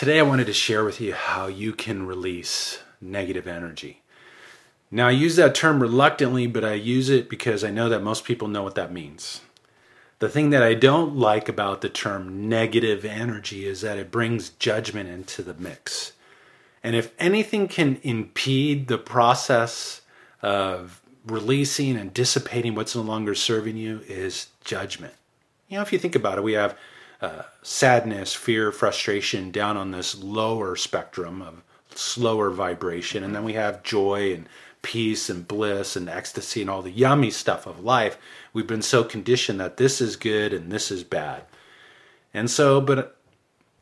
Today, I wanted to share with you how you can release negative energy. Now, I use that term reluctantly, but I use it because I know that most people know what that means. The thing that I don't like about the term negative energy is that it brings judgment into the mix. And if anything can impede the process of releasing and dissipating what's no longer serving you, is judgment. You know, if you think about it, we have sadness, fear, frustration down on this lower spectrum of slower vibration. And then we have joy and peace and bliss and ecstasy and all the yummy stuff of life. We've been so conditioned that this is good and this is bad. And so, but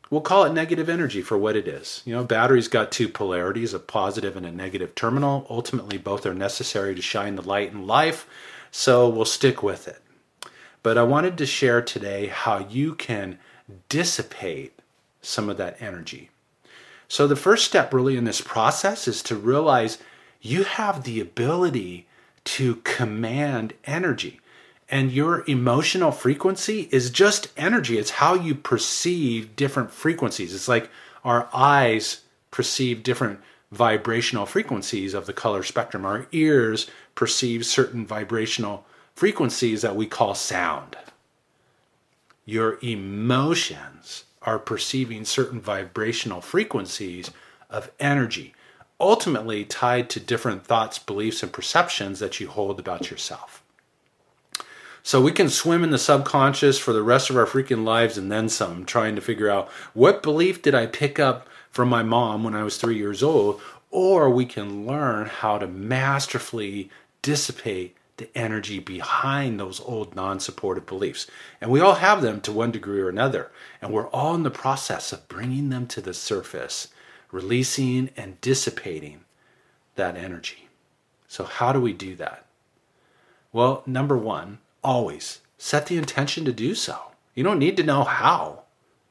we'll call it negative energy for what it is. You know, battery's got two polarities, a positive and a negative terminal. Ultimately, both are necessary to shine the light in life. So we'll stick with it. But I wanted to share today how you can dissipate some of that energy. So, the first step really in this process is to realize you have the ability to command energy. And your emotional frequency is just energy. It's how you perceive different frequencies. It's like our eyes perceive different vibrational frequencies of the color spectrum. Our ears perceive certain vibrational frequencies that we call sound. Your emotions are perceiving certain vibrational frequencies of energy, ultimately tied to different thoughts, beliefs, and perceptions that you hold about yourself. So we can swim in the subconscious for the rest of our freaking lives and then some, trying to figure out what belief did I pick up from my mom when I was three years old, or we can learn how to masterfully dissipate the energy behind those old non supportive beliefs. And we all have them to one degree or another. And we're all in the process of bringing them to the surface, releasing and dissipating that energy. So, how do we do that? Well, number one, always set the intention to do so. You don't need to know how.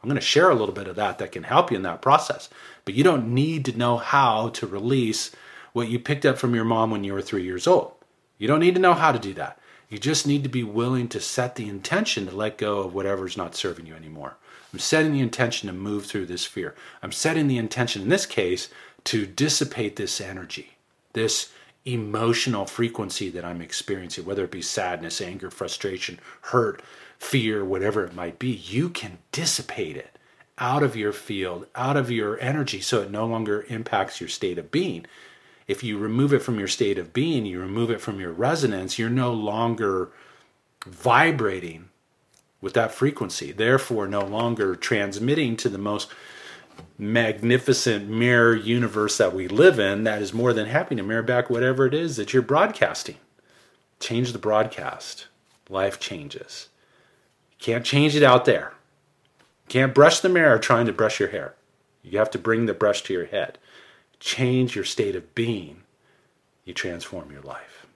I'm going to share a little bit of that that can help you in that process. But you don't need to know how to release what you picked up from your mom when you were three years old. You don't need to know how to do that. You just need to be willing to set the intention to let go of whatever's not serving you anymore. I'm setting the intention to move through this fear. I'm setting the intention, in this case, to dissipate this energy, this emotional frequency that I'm experiencing, whether it be sadness, anger, frustration, hurt, fear, whatever it might be. You can dissipate it out of your field, out of your energy, so it no longer impacts your state of being if you remove it from your state of being, you remove it from your resonance, you're no longer vibrating with that frequency, therefore, no longer transmitting to the most magnificent mirror universe that we live in that is more than happy to mirror back whatever it is that you're broadcasting. Change the broadcast. Life changes. You can't change it out there. You can't brush the mirror trying to brush your hair. You have to bring the brush to your head change your state of being, you transform your life.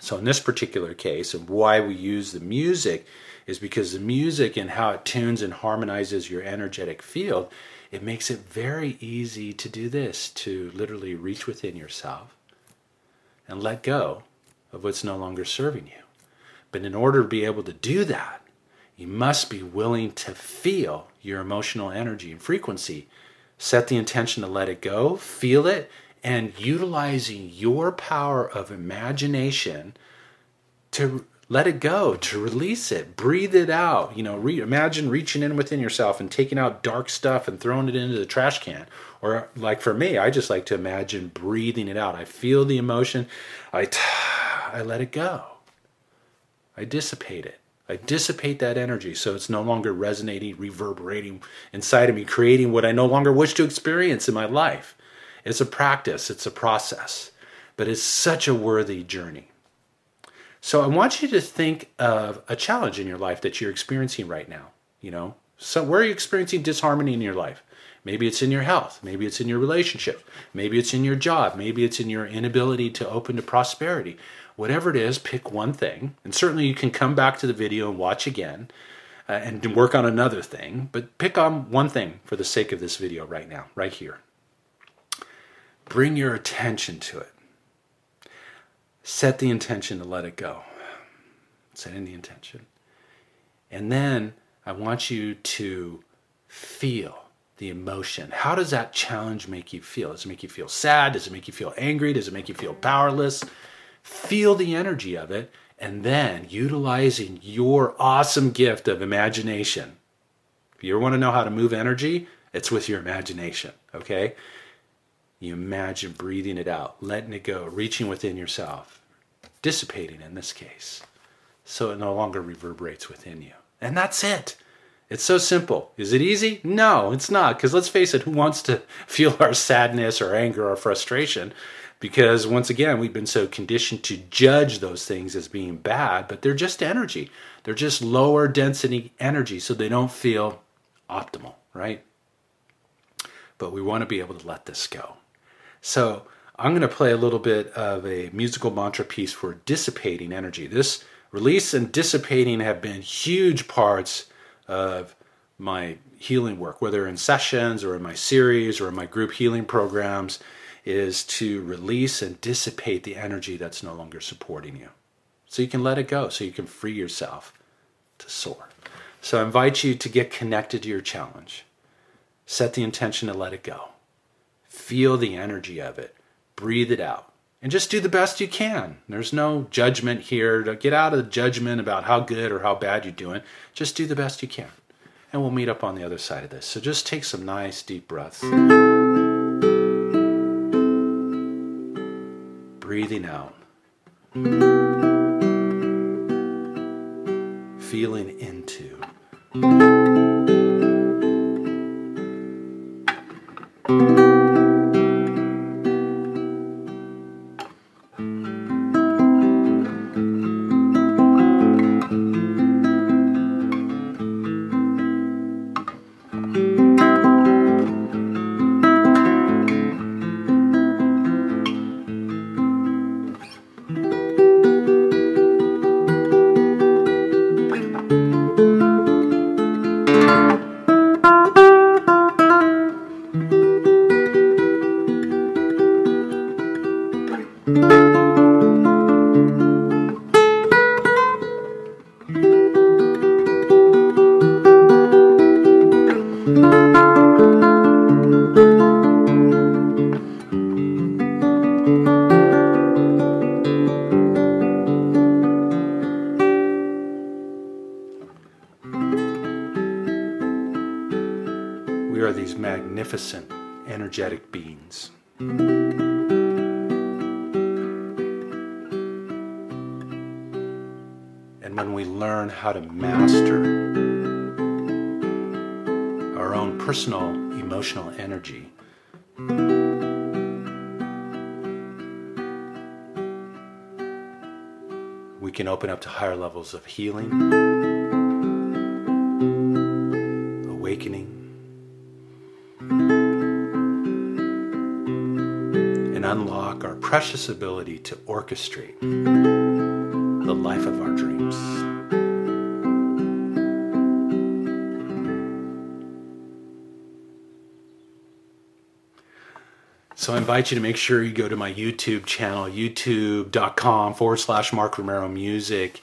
So, in this particular case, and why we use the music is because the music and how it tunes and harmonizes your energetic field, it makes it very easy to do this to literally reach within yourself and let go of what's no longer serving you. But in order to be able to do that, you must be willing to feel your emotional energy and frequency set the intention to let it go, feel it, and utilizing your power of imagination to let it go, to release it, breathe it out. You know, re- imagine reaching in within yourself and taking out dark stuff and throwing it into the trash can. Or, like for me, I just like to imagine breathing it out. I feel the emotion, I, t- I let it go, I dissipate it. I dissipate that energy so it's no longer resonating, reverberating inside of me, creating what I no longer wish to experience in my life. It's a practice, it's a process, but it's such a worthy journey. So I want you to think of a challenge in your life that you're experiencing right now. You know, so where are you experiencing disharmony in your life? Maybe it's in your health. Maybe it's in your relationship. Maybe it's in your job. Maybe it's in your inability to open to prosperity whatever it is, pick one thing. And certainly you can come back to the video and watch again uh, and work on another thing, but pick on one thing for the sake of this video right now, right here. Bring your attention to it. Set the intention to let it go. Setting the intention. And then I want you to feel, the emotion. How does that challenge make you feel? Does it make you feel sad? Does it make you feel angry? Does it make you feel powerless? Feel the energy of it, and then utilizing your awesome gift of imagination. If you ever want to know how to move energy, it's with your imagination, okay? You imagine breathing it out, letting it go, reaching within yourself, dissipating in this case, so it no longer reverberates within you. And that's it. It's so simple. Is it easy? No, it's not. Because let's face it, who wants to feel our sadness or anger or frustration? Because once again, we've been so conditioned to judge those things as being bad, but they're just energy. They're just lower density energy, so they don't feel optimal, right? But we want to be able to let this go. So I'm going to play a little bit of a musical mantra piece for dissipating energy. This release and dissipating have been huge parts of my healing work, whether in sessions or in my series or in my group healing programs, is to release and dissipate the energy that's no longer supporting you. So you can let it go, so you can free yourself to soar. So I invite you to get connected to your challenge. Set the intention to let it go. Feel the energy of it. Breathe it out and just do the best you can. There's no judgment here. To get out of the judgment about how good or how bad you're doing. Just do the best you can. And we'll meet up on the other side of this. So just take some nice deep breaths. Breathing out. Feeling into. We are these magnificent, energetic beings. And when we learn how to master our own personal emotional energy, we can open up to higher levels of healing, unlock our precious ability to orchestrate the life of our dreams. So I invite you to make sure you go to my YouTube channel, youtube.com forward slash Mark Romero Music.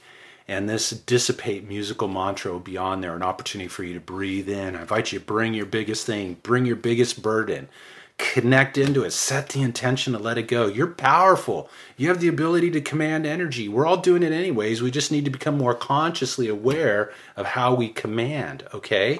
And this dissipate musical mantra will be on there, an opportunity for you to breathe in. I invite you to bring your biggest thing, bring your biggest burden, connect into it, set the intention to let it go. You're powerful. You have the ability to command energy. We're all doing it anyways. We just need to become more consciously aware of how we command, okay?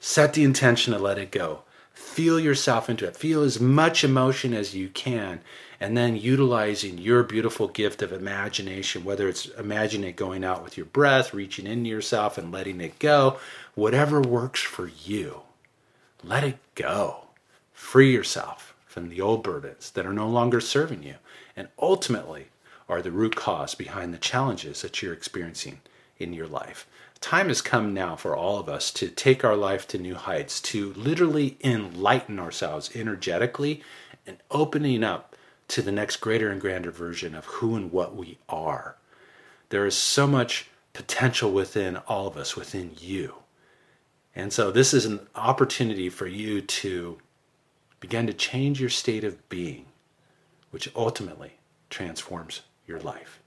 Set the intention to let it go. Feel yourself into it. Feel as much emotion as you can. And then utilizing your beautiful gift of imagination, whether it's imagining it going out with your breath, reaching into yourself and letting it go, whatever works for you. Let it go. Free yourself from the old burdens that are no longer serving you and ultimately are the root cause behind the challenges that you're experiencing in your life. Time has come now for all of us to take our life to new heights, to literally enlighten ourselves energetically and opening up to the next greater and grander version of who and what we are. There is so much potential within all of us, within you. And so, this is an opportunity for you to begin to change your state of being, which ultimately transforms your life.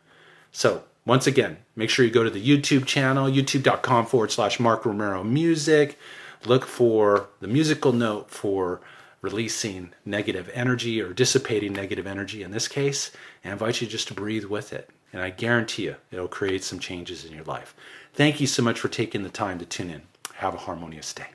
So, once again, make sure you go to the YouTube channel, youtube.com forward slash Mark Romero Music. look for the musical note for releasing negative energy or dissipating negative energy in this case, and I invite you just to breathe with it. And I guarantee you it'll create some changes in your life. Thank you so much for taking the time to tune in. Have a harmonious day.